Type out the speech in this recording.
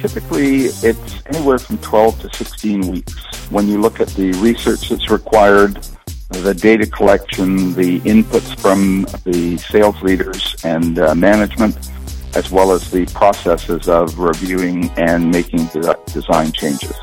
typically it's anywhere from 12 to 16 weeks. When you look at the research that's required, the data collection, the inputs from the sales leaders and uh, management, as well as the processes of reviewing and making de- design changes.